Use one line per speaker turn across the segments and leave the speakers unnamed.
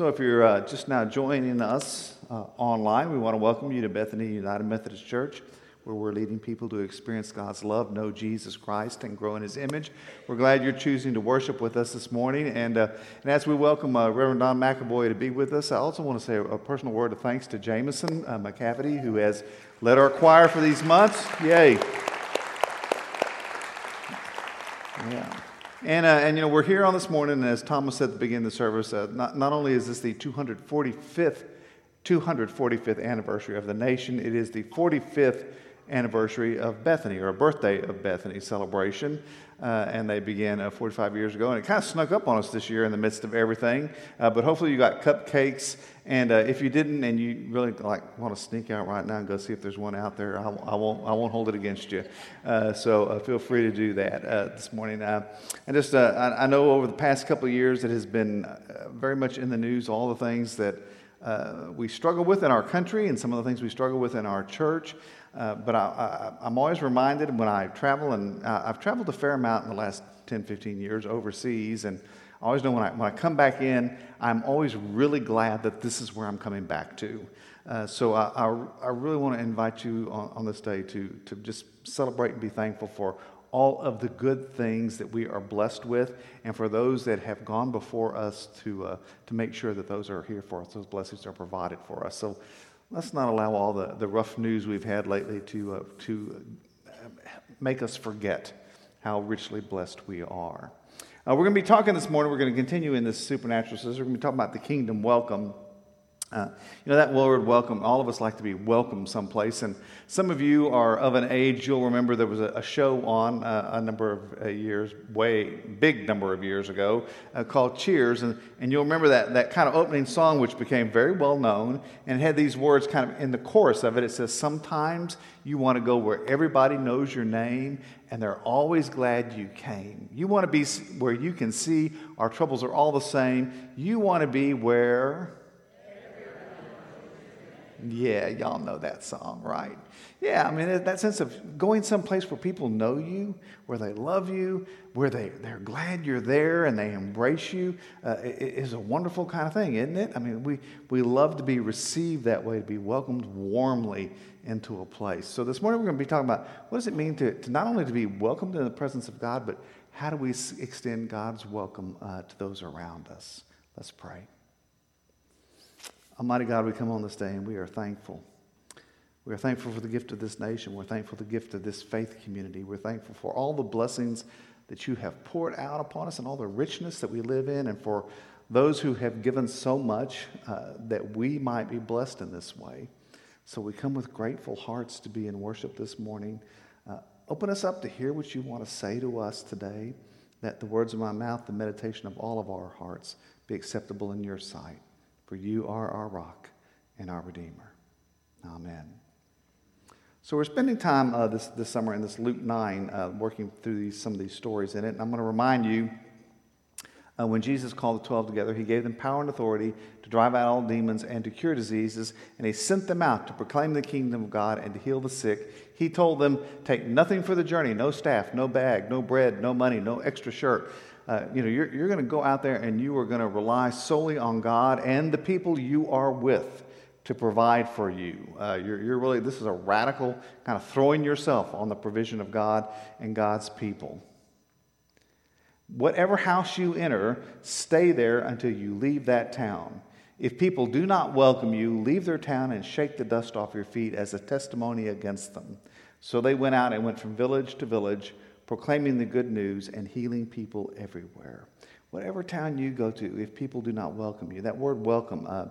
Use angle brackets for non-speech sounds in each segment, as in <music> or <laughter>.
So, if you're uh, just now joining us uh, online, we want to welcome you to Bethany United Methodist Church, where we're leading people to experience God's love, know Jesus Christ, and grow in His image. We're glad you're choosing to worship with us this morning. And, uh, and as we welcome uh, Reverend Don McAvoy to be with us, I also want to say a personal word of thanks to Jameson uh, McCafferty, who has led our choir for these months. Yay! And, uh, and, you know, we're here on this morning, and as Thomas said at the beginning of the service, uh, not, not only is this the 245th, 245th anniversary of the nation, it is the 45th anniversary of Bethany, or a birthday of Bethany celebration. Uh, and they began uh, 45 years ago. And it kind of snuck up on us this year in the midst of everything. Uh, but hopefully you got cupcakes. And uh, if you didn't, and you really like want to sneak out right now and go see if there's one out there, I, I won't. I won't hold it against you. Uh, so uh, feel free to do that this morning. and just I, I, know over the past couple of years it has been very much in the news. All the things that we struggle with in our country, and some of the things we struggle with in our church. Uh, but I, am always reminded when I travel, and uh, I've traveled a fair amount in the last 10, 15 years overseas, and I always know when I, when I come back in, I'm always really glad that this is where I'm coming back to. Uh, so I, I, I, really want to invite you on, on this day to, to just celebrate and be thankful for all of the good things that we are blessed with, and for those that have gone before us to, uh, to make sure that those are here for us, those blessings are provided for us. So let's not allow all the, the rough news we've had lately to, uh, to uh, make us forget how richly blessed we are. Uh, we're going to be talking this morning, we're going to continue in this supernatural series. We're going to be talking about the kingdom welcome. Uh, you know, that word welcome, all of us like to be welcome someplace. And some of you are of an age, you'll remember there was a, a show on uh, a number of uh, years, way big number of years ago, uh, called Cheers. And, and you'll remember that, that kind of opening song, which became very well known. And it had these words kind of in the chorus of it. It says, Sometimes you want to go where everybody knows your name and they're always glad you came. You want to be where you can see our troubles are all the same. You want to be where yeah, y'all know that song, right? Yeah, I mean, that sense of going someplace where people know you, where they love you, where they, they're glad you're there and they embrace you uh, is a wonderful kind of thing, isn't it? I mean, we, we love to be received that way, to be welcomed warmly into a place. So this morning we're going to be talking about what does it mean to, to not only to be welcomed in the presence of God, but how do we extend God's welcome uh, to those around us? Let's pray. Almighty God, we come on this day and we are thankful. We are thankful for the gift of this nation. We're thankful for the gift of this faith community. We're thankful for all the blessings that you have poured out upon us and all the richness that we live in, and for those who have given so much uh, that we might be blessed in this way. So we come with grateful hearts to be in worship this morning. Uh, open us up to hear what you want to say to us today, that the words of my mouth, the meditation of all of our hearts be acceptable in your sight for you are our rock and our Redeemer. Amen. So we're spending time uh, this, this summer in this Luke 9, uh, working through these, some of these stories in it. And I'm going to remind you, uh, when Jesus called the 12 together, he gave them power and authority to drive out all demons and to cure diseases, and he sent them out to proclaim the kingdom of God and to heal the sick. He told them, Take nothing for the journey no staff, no bag, no bread, no money, no extra shirt uh, you know, you're, you're going to go out there and you are going to rely solely on God and the people you are with to provide for you. Uh, you're, you're really, this is a radical kind of throwing yourself on the provision of God and God's people. Whatever house you enter, stay there until you leave that town. If people do not welcome you, leave their town and shake the dust off your feet as a testimony against them. So they went out and went from village to village proclaiming the good news and healing people everywhere. Whatever town you go to, if people do not welcome you, that word welcome, uh,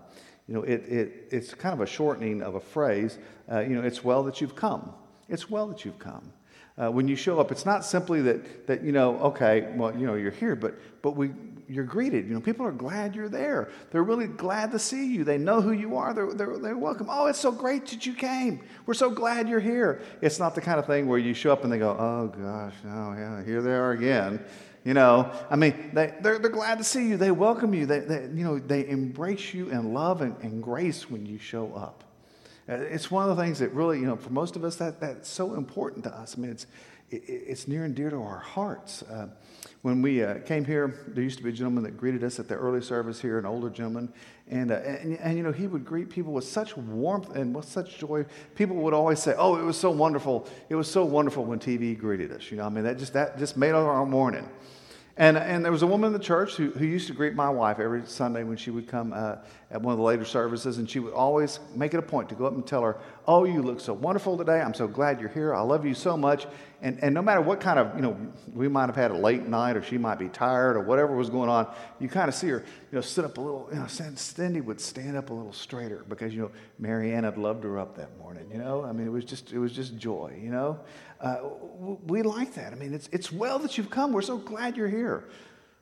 you know, it, it, it's kind of a shortening of a phrase. Uh, you know, it's well that you've come. It's well that you've come. Uh, when you show up, it's not simply that, that, you know, okay, well, you know, you're here, but, but we, you're greeted. You know, people are glad you're there. They're really glad to see you. They know who you are. They're, they're, they're welcome. Oh, it's so great that you came. We're so glad you're here. It's not the kind of thing where you show up and they go, oh, gosh, oh, yeah, here they are again. You know, I mean, they, they're, they're glad to see you. They welcome you. They, they you know, they embrace you in love and, and grace when you show up. Uh, it's one of the things that really, you know, for most of us, that, that's so important to us. I mean, it's, it, it's near and dear to our hearts. Uh, when we uh, came here, there used to be a gentleman that greeted us at the early service here, an older gentleman. And, uh, and, and, you know, he would greet people with such warmth and with such joy. People would always say, oh, it was so wonderful. It was so wonderful when TV greeted us. You know, I mean, that just, that just made our morning. And, and there was a woman in the church who, who used to greet my wife every Sunday when she would come uh, at one of the later services, and she would always make it a point to go up and tell her, Oh, you look so wonderful today. I'm so glad you're here. I love you so much. And, and no matter what kind of, you know, we might have had a late night or she might be tired or whatever was going on, you kind of see her, you know, sit up a little, you know, Cindy would stand up a little straighter because, you know, Marianne had loved her up that morning, you know? I mean, it was just, it was just joy, you know? Uh, we like that. I mean, it's, it's well that you've come. We're so glad you're here.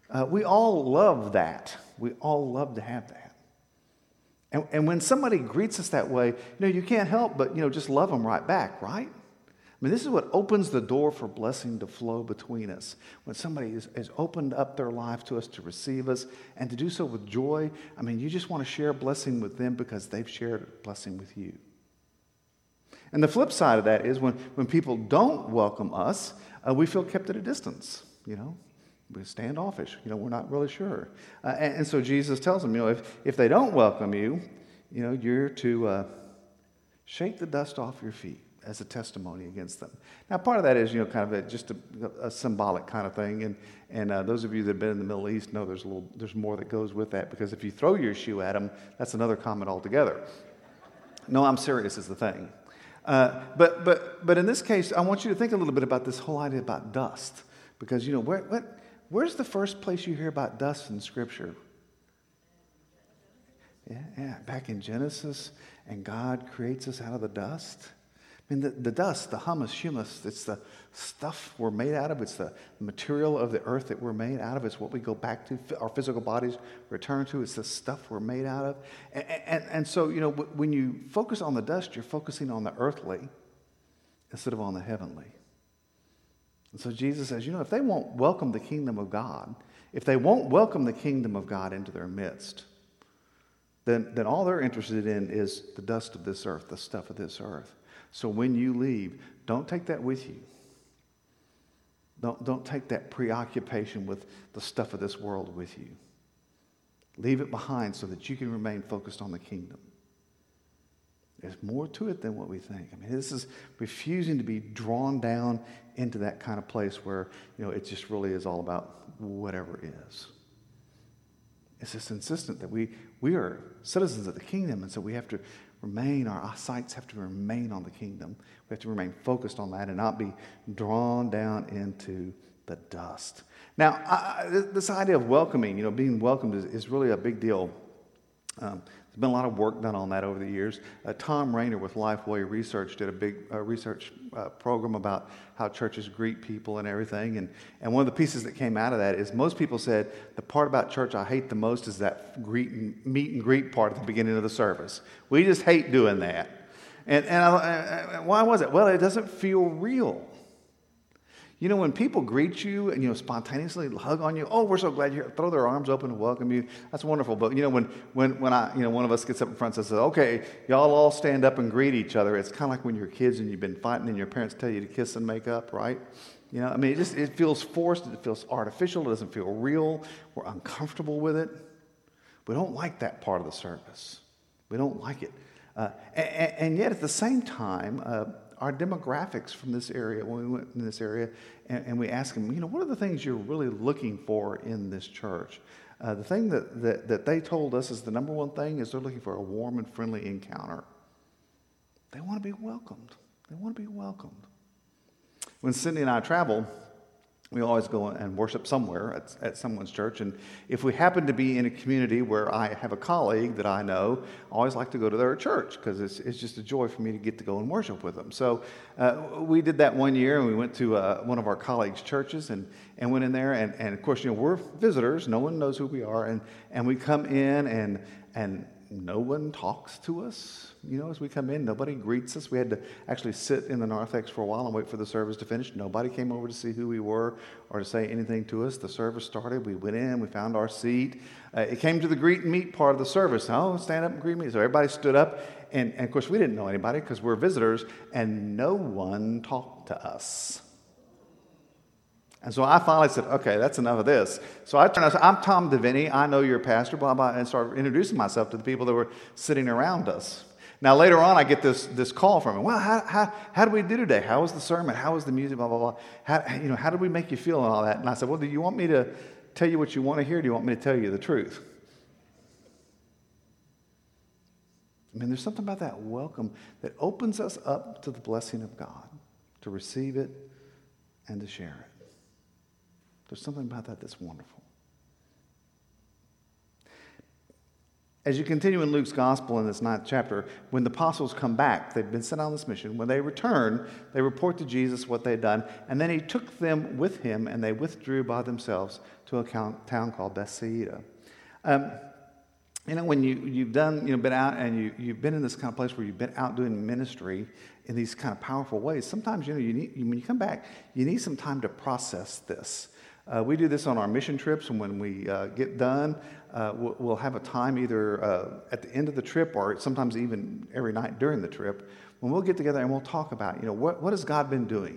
Uh, we all love that. We all love to have that. And, and when somebody greets us that way, you know, you can't help but, you know, just love them right back, right? I mean, this is what opens the door for blessing to flow between us. When somebody has, opened up their life to us to receive us and to do so with joy, I mean, you just want to share blessing with them because they've shared blessing with you. And the flip side of that is when, when people don't welcome us, uh, we feel kept at a distance, you know. We're standoffish, you know, we're not really sure. Uh, and, and, so Jesus tells them, you know, if, if they don't welcome you, you know, you're to uh, shake the dust off your feet as a testimony against them. Now, part of that is, you know, kind of a, just a, a, symbolic kind of thing. And, and uh, those of you that have been in the Middle East know there's, a little, there's more that goes with that because if you throw your shoe at them, that's another comment altogether. No, I'm serious, is the thing. Uh, but, but, but in this case, I want you to think a little bit about this whole idea about dust. Because, you know, where, what, where's the first place you hear about dust in Scripture? Yeah, yeah, back in Genesis, and God creates us out of the dust. I mean, the, the dust, the humus, humus, it's the stuff we're made out of. It's the material of the earth that we're made out of. It's what we go back to, our physical bodies return to. It's the stuff we're made out of. And, and, and so, you know, when you focus on the dust, you're focusing on the earthly instead of on the heavenly. And so Jesus says, you know, if they won't welcome the kingdom of God, if they won't welcome the kingdom of God into their midst, then, then all they're interested in is the dust of this earth, the stuff of this earth. So when you leave, don't take that with you. Don't, don't take that preoccupation with the stuff of this world with you. Leave it behind so that you can remain focused on the kingdom. There's more to it than what we think. I mean, this is refusing to be drawn down into that kind of place where, you know, it just really is all about whatever is. It's just insistent that we, we are citizens of the kingdom, and so we have to remain, our sights have to remain on the kingdom. We have to remain focused on that and not be drawn down into the dust. Now, I, this idea of welcoming, you know, being welcomed is, is really a big deal. Um, there's been a lot of work done on that over the years. Uh, Thom Rainer with Lifeway Research did a big uh, research uh, program about how churches greet people and everything. And, and one of the pieces that came out of that is most people said the part about church I hate the most is that greet and, meet and greet part at the beginning of the service. We just hate doing that. And, and I, why was it? Well, it doesn't feel real. You know, when people greet you and, you know, spontaneously hug on you, oh, we're so glad you're here, throw their arms open and welcome you, that's wonderful. But, you know, when, when, when I, you know, one of us gets up in front and says, okay, y'all all stand up and greet each other, it's kind of like when you're kids and you've been fighting and your parents tell you to kiss and make up, right? You know, I mean, it just, it feels forced, it feels artificial, it doesn't feel real, we're uncomfortable with it. We don't like that part of the service. We don't like it. Uh, and, and, yet, at the same time, uh, our demographics from this area when we went in this area and, and, we asked them, you know, what are the things you're really looking for in this church? Uh, the thing that, that, that they told us is the number one thing is they're looking for a warm and friendly encounter. They want to be welcomed. They want to be welcomed. When Cindy and I travel, we always go and worship somewhere at, at, someone's church. And if we happen to be in a community where I have a colleague that I know, I always like to go to their church because it's, it's just a joy for me to get to go and worship with them. So uh, we did that one year and we went to uh, one of our colleagues' churches and, and went in there. And, and of course, you know, we're visitors, no one knows who we are. And, and we come in and, and no one talks to us. You know, as we come in, nobody greets us. We had to actually sit in the narthex for a while and wait for the service to finish. Nobody came over to see who we were or to say anything to us. The service started. We went in. We found our seat. Uh, it came to the greet and meet part of the service. Oh, stand up and greet me. So everybody stood up. And, and of course, we didn't know anybody because we're visitors, and no one talked to us. And so I finally said, okay, that's enough of this. So I turned I said, I'm Tom Deviney. I know you're a pastor, blah, blah, and started introducing myself to the people that were sitting around us. Now, later on, I get this, this call from him. Well, how, how, how did we do today? How was the sermon? How was the music? Blah, blah, blah. How, you know, how did we make you feel and all that? And I said, well, do you want me to tell you what you want to hear? do you want me to tell you the truth? I mean, there's something about that welcome that opens us up to the blessing of God, to receive it and to share it. There's something about that that's wonderful. As you continue in Luke's gospel in this ninth chapter, when the apostles come back, they've been sent on this mission. When they return, they report to Jesus what they'd done, and then he took them with him, and they withdrew by themselves to a town called Bethsaida. Um, you know, when you, you've done, you know, been out and you, you've been in this kind of place where you've been out doing ministry in these kind of powerful ways, sometimes, you know, you need, when you come back, you need some time to process this. Uh, we do this on our mission trips, and when we uh, get done, uh, we'll, we'll, have a time either uh, at the end of the trip or sometimes even every night during the trip when we'll get together and we'll talk about, you know, what, what has God been doing?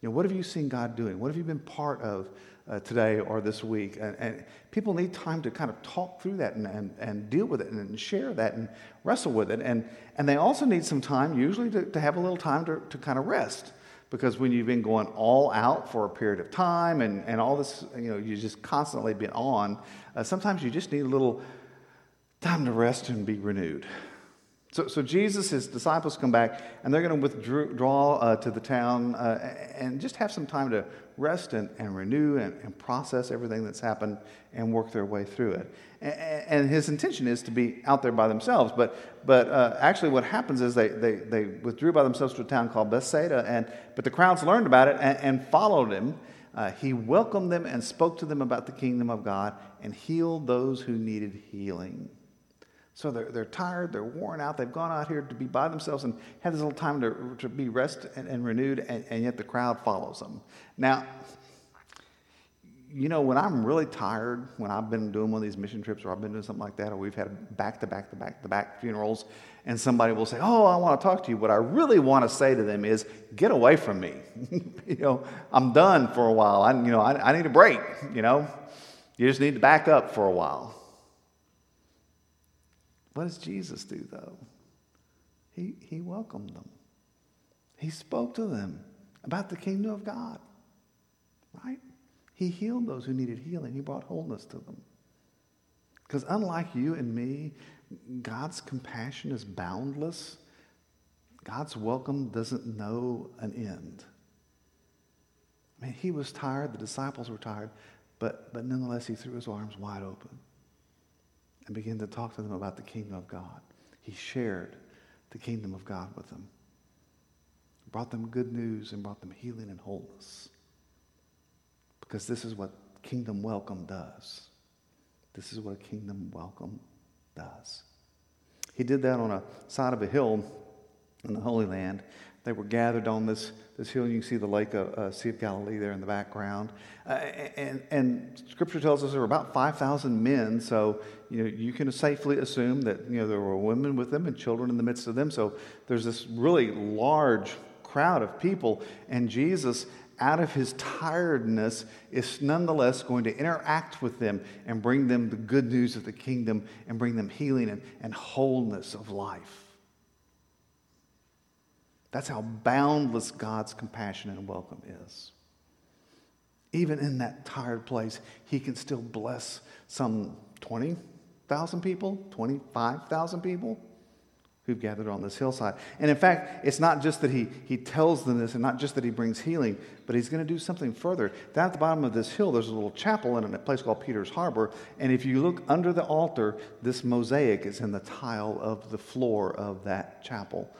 You know, what have you seen God doing? What have you been part of uh, today or this week? And, and, people need time to kind of talk through that and, and, and deal with it and share that and wrestle with it. And, and they also need some time, usually, to, to have a little time to, to kind of rest because when you've been going all out for a period of time and, and all this, you know, you've just constantly been on, uh, sometimes you just need a little time to rest and be renewed. So, so Jesus, his disciples come back, and they're going to withdraw uh, to the town uh, and just have some time to rest and, and renew and, and, process everything that's happened and work their way through it. And, and his intention is to be out there by themselves. But, but uh, actually, what happens is they, they, they withdrew by themselves to a town called Bethsaida, and, but the crowds learned about it and, and followed him. Uh, he welcomed them and spoke to them about the kingdom of God and healed those who needed healing. So they're, they're tired, they're worn out, they've gone out here to be by themselves and have this little time to, to be rest and, and renewed, and, and yet the crowd follows them. Now, you know, when I'm really tired, when I've been doing one of these mission trips or I've been doing something like that, or we've had back to back to back to back funerals, and somebody will say, Oh, I want to talk to you. What I really want to say to them is, Get away from me. <laughs> you know, I'm done for a while. I, you know, I, I need a break. You know, you just need to back up for a while. What does Jesus do, though? He, he welcomed them, he spoke to them about the kingdom of God, right? He healed those who needed healing, he brought wholeness to them. Because unlike you and me, God's compassion is boundless. God's welcome doesn't know an end. I mean, he was tired, the disciples were tired, but, but nonetheless, he threw his arms wide open and began to talk to them about the kingdom of God. He shared the kingdom of God with them, brought them good news, and brought them healing and wholeness. Because this is what kingdom welcome does. This is what a kingdom welcome does. He did that on a side of a hill in the Holy Land. They were gathered on this, this hill. You can see the lake of uh, Sea of Galilee there in the background. Uh, and, and Scripture tells us there were about 5,000 men, so you, know, you can safely assume that you know, there were women with them and children in the midst of them. So there's this really large crowd of people. And Jesus, out of his tiredness, is nonetheless going to interact with them and bring them the good news of the kingdom and bring them healing and, and wholeness of life. That's how boundless God's compassion and welcome is. Even in that tired place, He can still bless some 20,000 people, 25,000 people who've gathered on this hillside. And in fact, it's not just that he, he tells them this and not just that he brings healing, but he's going to do something further. Down at the bottom of this hill, there's a little chapel in a place called Peter's Harbor. And if you look under the altar, this mosaic is in the tile of the floor of that chapel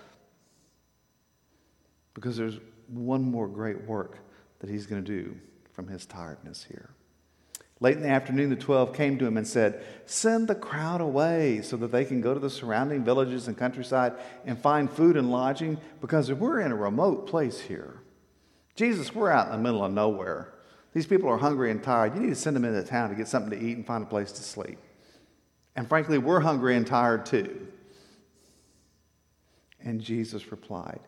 because there's one more great work that he's going to do from his tiredness here. Late in the afternoon, the twelve came to him and said, Send the crowd away so that they can go to the surrounding villages and countryside and find food and lodging because we're in a remote place here. Jesus, we're out in the middle of nowhere. These people are hungry and tired. You need to send them into town to get something to eat and find a place to sleep. And frankly, we're hungry and tired too. And Jesus replied,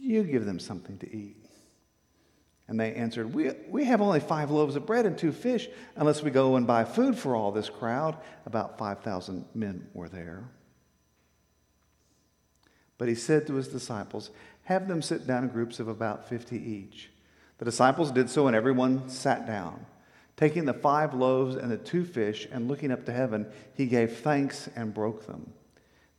you give them something to eat. And they answered, we, we have only five loaves of bread and two fish, unless we go and buy food for all this crowd. About 5,000 men were there. But he said to his disciples, Have them sit down in groups of about 50 each. The disciples did so, and everyone sat down. Taking the five loaves and the two fish, and looking up to heaven, he gave thanks and broke them.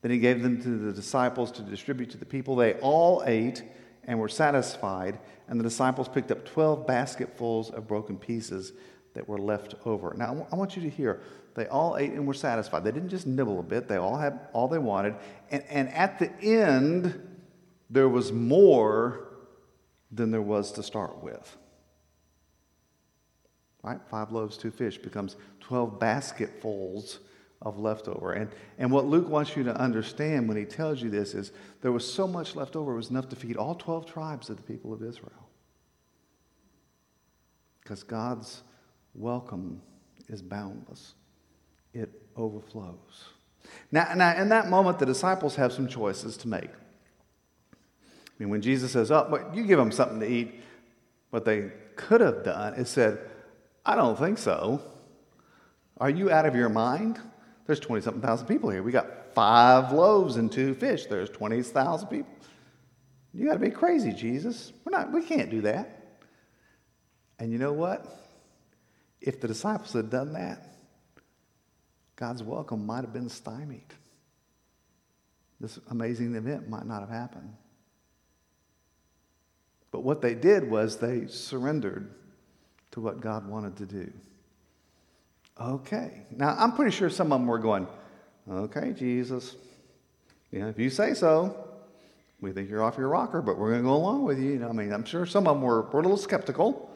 Then he gave them to the disciples to distribute to the people. They all ate and were satisfied, and the disciples picked up 12 basketfuls of broken pieces that were left over. Now, I want you to hear they all ate and were satisfied. They didn't just nibble a bit, they all had all they wanted. And, and at the end, there was more than there was to start with. Right? Five loaves, two fish becomes 12 basketfuls of leftover. And, and what Luke wants you to understand when he tells you this is there was so much left over, it was enough to feed all 12 tribes of the people of Israel. Because God's welcome is boundless, it overflows. Now, now, in that moment, the disciples have some choices to make. I mean, when Jesus says, Oh, but you give them something to eat, what they could have done is said, I don't think so. Are you out of your mind? There's 20 something thousand people here. We got five loaves and two fish. There's 20,000 people. You got to be crazy, Jesus. We're not, we can't do that. And you know what? If the disciples had done that, God's welcome might have been stymied. This amazing event might not have happened. But what they did was they surrendered to what God wanted to do. Okay. Now, I'm pretty sure some of them were going, okay, Jesus, yeah, if you say so, we think you're off your rocker, but we're going to go along with you. you know, I mean, I'm sure some of them were, were a little skeptical,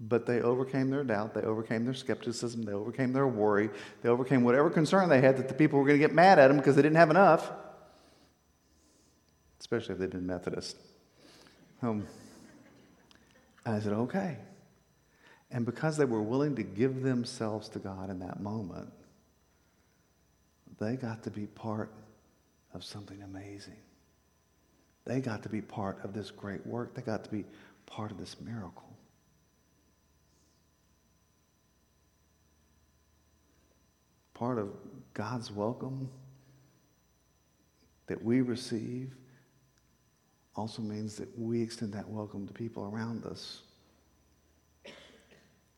but they overcame their doubt. They overcame their skepticism. They overcame their worry. They overcame whatever concern they had that the people were going to get mad at them because they didn't have enough, especially if they'd been Methodist. Um, I said, okay. And because they were willing to give themselves to God in that moment, they got to be part of something amazing. They got to be part of this great work. They got to be part of this miracle. Part of God's welcome that we receive also means that we extend that welcome to people around us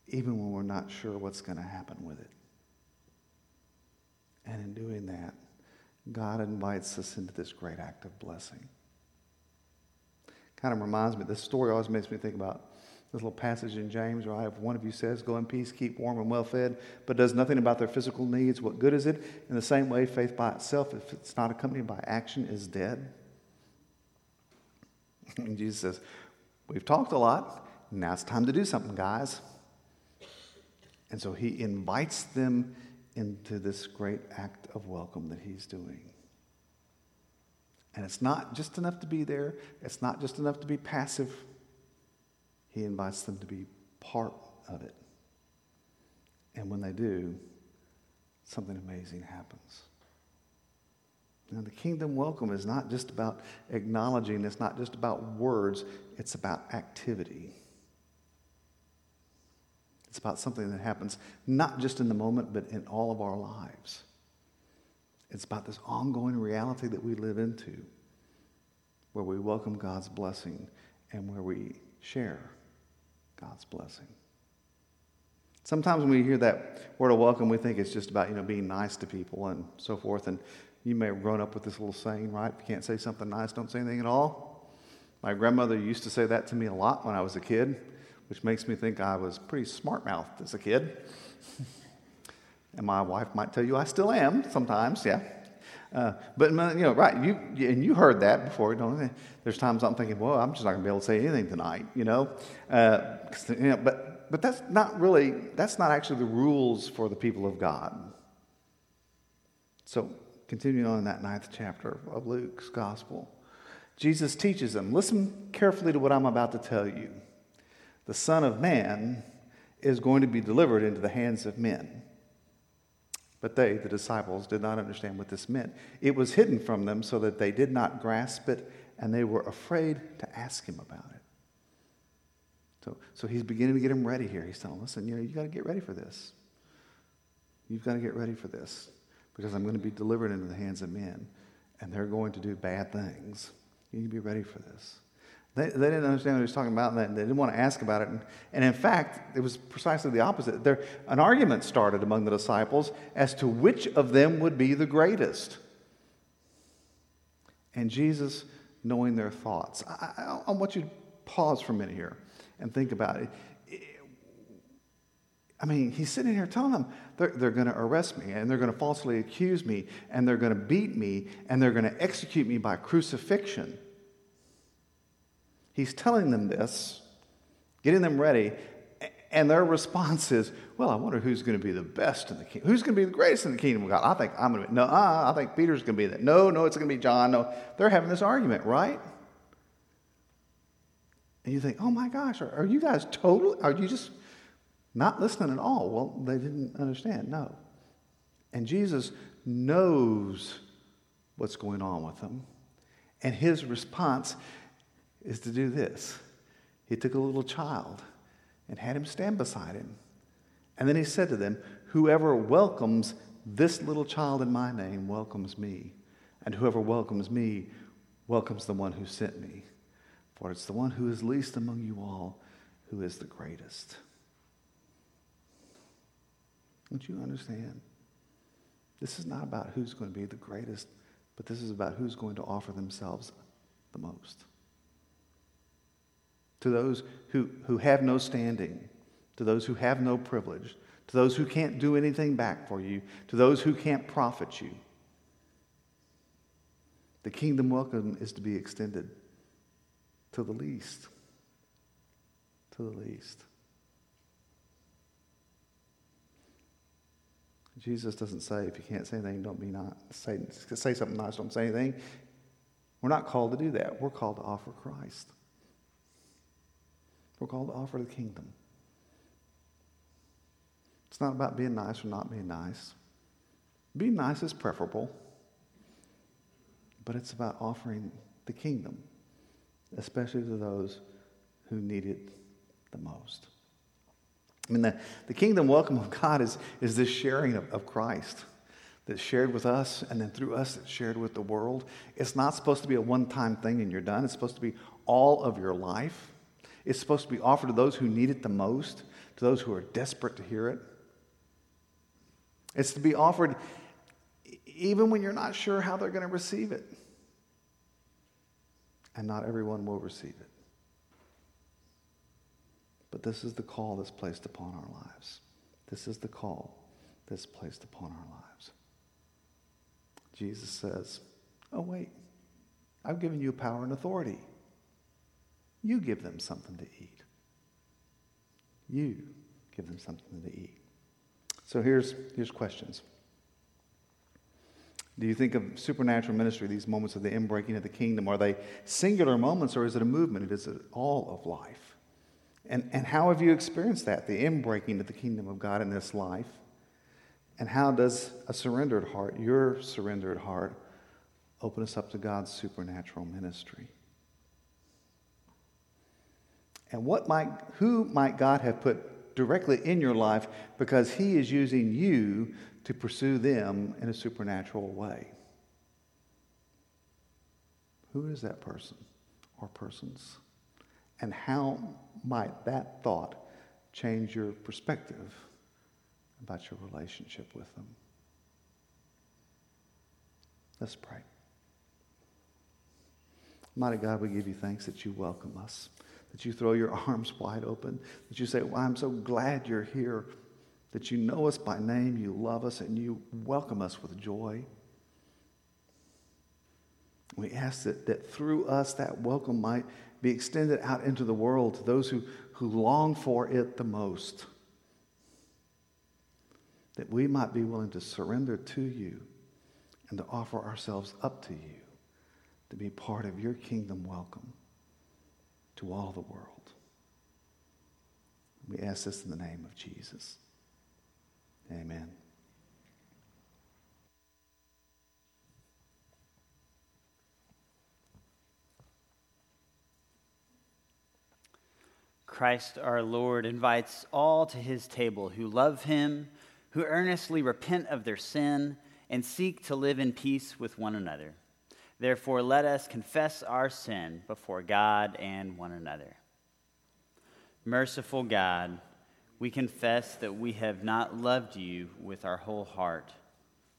even when we're not sure what's going to happen with it. And in doing that, God invites us into this great act of blessing. Kind of reminds me, this story always makes me think about this little passage in James, where I If one of you says, Go in peace, keep warm and well fed, but does nothing about their physical needs, what good is it? In the same way, faith by itself, if it's not accompanied by action, is dead. And Jesus says, We've talked a lot. Now it's time to do something, guys. And so he invites them into this great act of welcome that he's doing. And it's not just enough to be there, it's not just enough to be passive. He invites them to be part of it. And when they do, something amazing happens. Now, the kingdom welcome is not just about acknowledging, it's not just about words, it's about activity. It's about something that happens not just in the moment, but in all of our lives. It's about this ongoing reality that we live into, where we welcome God's blessing and where we share God's blessing. Sometimes when we hear that word of welcome, we think it's just about you know being nice to people and so forth. And you may have grown up with this little saying, right? If you can't say something nice, don't say anything at all. My grandmother used to say that to me a lot when I was a kid which makes me think I was pretty smart mouthed as a kid. <laughs> and my wife might tell you I still am sometimes, yeah. Uh, but you know, right? You and you heard that before, don't you? There's times I'm thinking, well, I'm just not going to be able to say anything tonight, you know. Uh, you know, but but that's not really that's not actually the rules for the people of God. So continuing on in that ninth chapter of Luke's gospel, Jesus teaches them. Listen carefully to what I'm about to tell you the Son of Man is going to be delivered into the hands of men. But they, the disciples, did not understand what this meant. It was hidden from them so that they did not grasp it and they were afraid to ask him about it. So, so he's beginning to get them ready here. He's telling listen, you know, you got to get ready for this. You've got to get ready for this because I'm going to be delivered into the hands of men, and they're going to do bad things. You need to be ready for this. They, they didn't understand what he was talking about, and they didn't want to ask about it. And, and in fact, it was precisely the opposite. There, an argument started among the disciples as to which of them would be the greatest. And Jesus, knowing their thoughts, I, I, I want you to pause for a minute here and think about it. I mean, he's sitting here telling them they're, they're going to arrest me and they're going to falsely accuse me and they're going to beat me and they're going to execute me by crucifixion. He's telling them this, getting them ready, and their response is, Well, I wonder who's going to be the best in the kingdom. Who's going to be the greatest in the kingdom of God? I think I'm going to be, no, uh, I think Peter's going to be that. No, no, it's going to be John. No. They're having this argument, right? And you think, Oh my gosh, are, are you guys totally, are you just not listening at all? Well, they didn't understand. No. And Jesus knows what's going on with them. And his response is to do this. He took a little child and had him stand beside him. And then he said to them, Whoever welcomes this little child in my name welcomes me. And whoever welcomes me welcomes the one who sent me. For it's the one who is least among you all who is the greatest. Don't you understand? This is not about who's going to be the greatest, but this is about who's going to offer themselves the most to those who, who have no standing, to those who have no privilege, to those who can't do anything back for you, to those who can't profit you. The kingdom welcome is to be extended to the least. To the least. Jesus doesn't say if you can't say anything, don't be not say, say something nice, don't say anything. We're not called to do that. We're called to offer Christ. We're called to offer the kingdom. It's not about being nice or not being nice. Being nice is preferable, but it's about offering the kingdom, especially to those who need it the most. I mean, the, the kingdom welcome of God is, is this sharing of, of Christ that's shared with us and then through us that's shared with the world. It's not supposed to be a one time thing and you're done, it's supposed to be all of your life. It's supposed to be offered to those who need it the most, to those who are desperate to hear it. It's to be offered even when you're not sure how they're going to receive it. And not everyone will receive it. But this is the call that's placed upon our lives. This is the call that's placed upon our lives. Jesus says, Oh, wait, I've given you power and authority. You give them something to eat. You give them something to eat. So here's, here's questions. Do you think of supernatural ministry, these moments of the inbreaking of the kingdom? Are they singular moments or is it a movement? Is it all of life? And, and how have you experienced that, the inbreaking of the kingdom of God in this life? And how does a surrendered heart, your surrendered heart, open us up to God's supernatural ministry? And what might, who might God have put directly in your life because He is using you to pursue them in a supernatural way? Who is that person or persons? And how might that thought change your perspective about your relationship with them? Let's pray. Mighty God, we give you thanks that you welcome us that you throw your <laughs> arms wide open, that you say, well, I'm so glad you're here, that you know us by name, you love us, and you welcome us with joy. We ask that, that through us that welcome might be extended out into the world to those who, who long for it the most. That we might be willing to surrender to you and to offer ourselves up to you to be part of your kingdom welcome to all the world. We ask this in the name of Jesus. Amen.
Christ our Lord invites all to his table who love him, who earnestly repent of their sin, and seek to live in peace with one another. Therefore, let us confess our sin before God and one another. Merciful God, we confess that we have not loved you with our whole heart.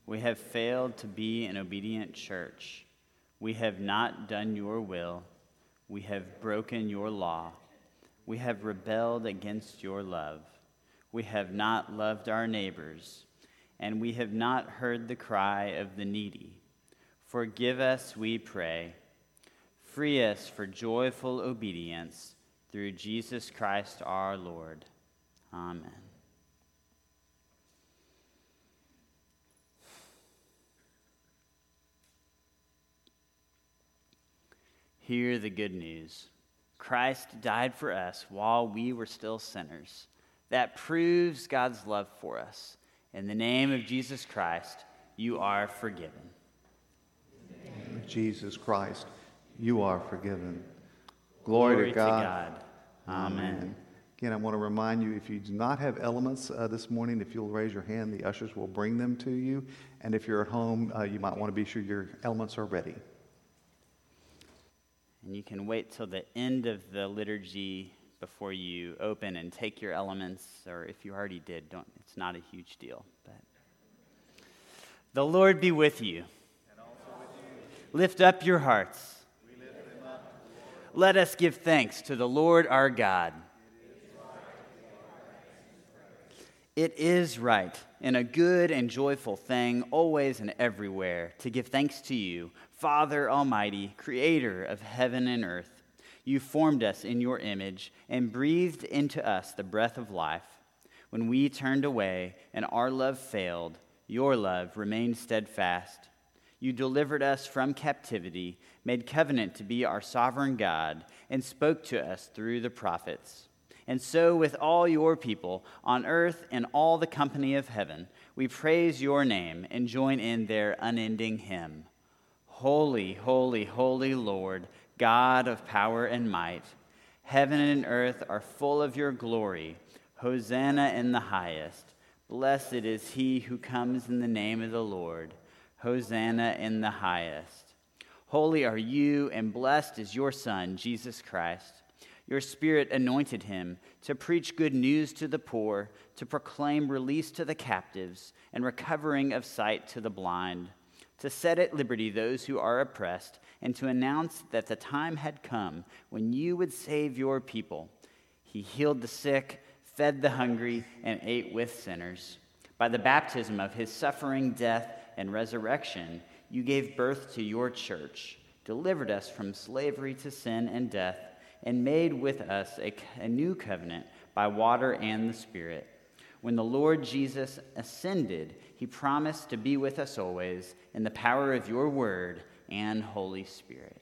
We have failed to be an obedient church. We have not done your will. We have broken your law. We have rebelled against your love. We have not loved our neighbors, and we have not heard the cry of the needy. Forgive us, we pray. Free us for joyful obedience through Jesus Christ our Lord. Amen. Hear the good news. Christ died for us while we were still sinners. That proves God's love for us. In the name of Jesus Christ, you are forgiven.
Jesus Christ, you are forgiven. Glory, Glory to, God. to God.
Amen. Amen.
Again, I want to remind you if you do not have elements uh, this morning, if you'll raise your hand, the ushers will bring them to you. And if you're at home, uh, you might want to be sure your elements are ready.
And you can wait till the end of the liturgy before you open and take your elements, or if you already did, don't, it's not a huge deal. But the Lord be with you. Lift up your hearts. Up, Let us give thanks to the Lord our God. It is right and a good and joyful thing, always and everywhere, to give thanks to you, Father Almighty, creator of heaven and earth. You formed us in your image and breathed into us the breath of life. When we turned away and our love failed, your love remained steadfast. You delivered us from captivity, made covenant to be our sovereign God, and spoke to us through the prophets. And so, with all your people on earth and all the company of heaven, we praise your name and join in their unending hymn Holy, holy, holy Lord, God of power and might. Heaven and earth are full of your glory. Hosanna in the highest. Blessed is he who comes in the name of the Lord. Hosanna in the highest. Holy are you, and blessed is your Son, Jesus Christ. Your Spirit anointed him to preach good news to the poor, to proclaim release to the captives, and recovering of sight to the blind, to set at liberty those who are oppressed, and to announce that the time had come when you would save your people. He healed the sick, fed the hungry, and ate with sinners. By the baptism of his suffering, death, and resurrection, you gave birth to your church, delivered us from slavery to sin and death and made with us a, a new covenant by water and the Spirit. When the Lord Jesus ascended, he promised to be with us always in the power of your word and Holy Spirit.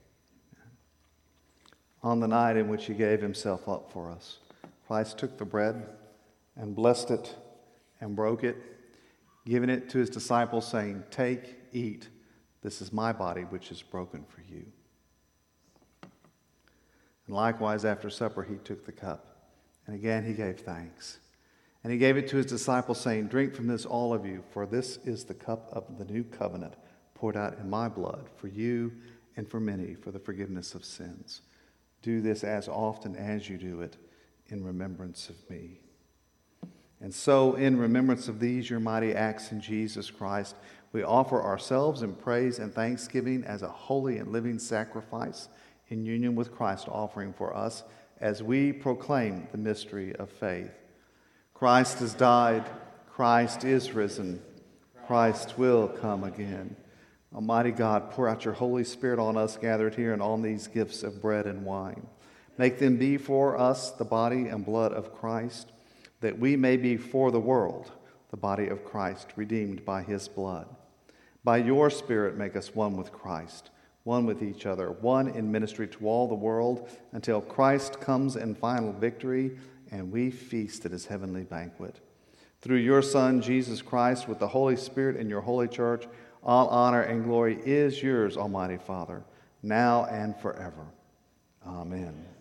On the night in which he gave himself up for us, Christ took the bread and blessed it and broke it, giving it to his disciples, saying, Take, eat. This is my body, which is broken for you. And likewise, after supper, he took the cup. And again, he gave thanks. And he gave it to his disciples, saying, Drink from this, all of you, for this is the cup of the new covenant poured out in my blood for you and for many for the forgiveness of sins. Do this as often as you do it in remembrance of me. And so, in remembrance of these, your mighty acts in Jesus Christ, we offer ourselves in praise and thanksgiving as a holy and living sacrifice in union with Christ offering for us as we proclaim the mystery of faith. Christ has died, Christ is risen, Christ will come again. Almighty God, pour out your Holy Spirit on us gathered here and on these gifts of bread and wine. Make them be for us the body and blood of Christ, that we may be for the world the body of Christ, redeemed by his blood. By your Spirit, make us one with Christ one with each other, one in ministry to all the world, until Christ comes in final victory and we feast at his heavenly banquet. Through your Son, Jesus Christ, with the Holy Spirit in your holy church, all honor and glory is yours, Almighty Father, now and forever. Amen.